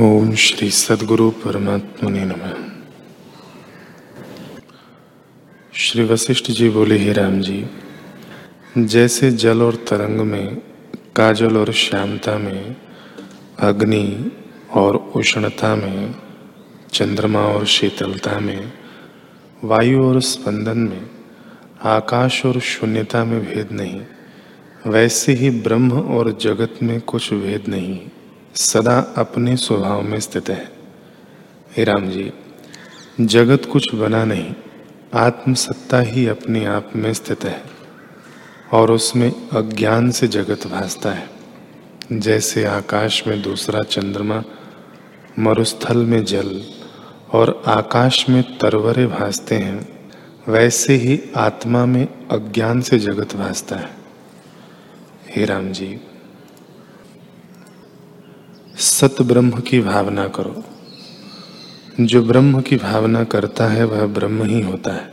ओम श्री सदगुरु परमात्मा ने नम। श्री वशिष्ठ जी बोले, ही राम जी, जैसे जल और तरंग में, काजल और श्यामता में, अग्नि और उष्णता में, चंद्रमा और शीतलता में, वायु और स्पंदन में, आकाश और शून्यता में भेद नहीं, वैसे ही ब्रह्म और जगत में कुछ भेद नहीं। सदा अपने स्वभाव में स्थित है। हे राम जी, जगत कुछ बना नहीं, आत्मसत्ता ही अपने आप में स्थित है और उसमें अज्ञान से जगत भासता है। जैसे आकाश में दूसरा चंद्रमा मरुस्थल में जल और आकाश में तरवरे भासते हैं, वैसे ही आत्मा में अज्ञान से जगत भासता है। हे राम जी सत ब्रह्म की भावना करो। जो ब्रह्म की भावना करता है, वह ब्रह्म ही होता है।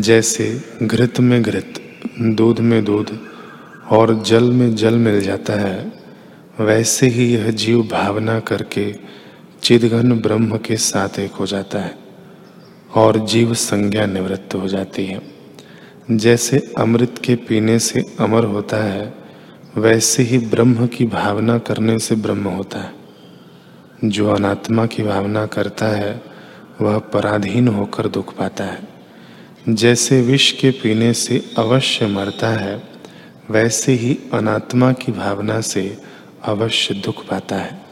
जैसे घृत में घृत, दूध में दूध और जल में जल मिल जाता है, वैसे ही यह जीव भावना करके चिदघन ब्रह्म के साथ एक हो जाता है और जीव संज्ञा निवृत्त हो जाती है। जैसे अमृत के पीने से अमर होता है वैसे ही ब्रह्म की भावना करने से ब्रह्म होता है। जो अनात्मा की भावना करता है, वह पराधीन होकर दुख पाता है। जैसे विष के पीने से अवश्य मरता है, वैसे ही अनात्मा की भावना से अवश्य दुख पाता है।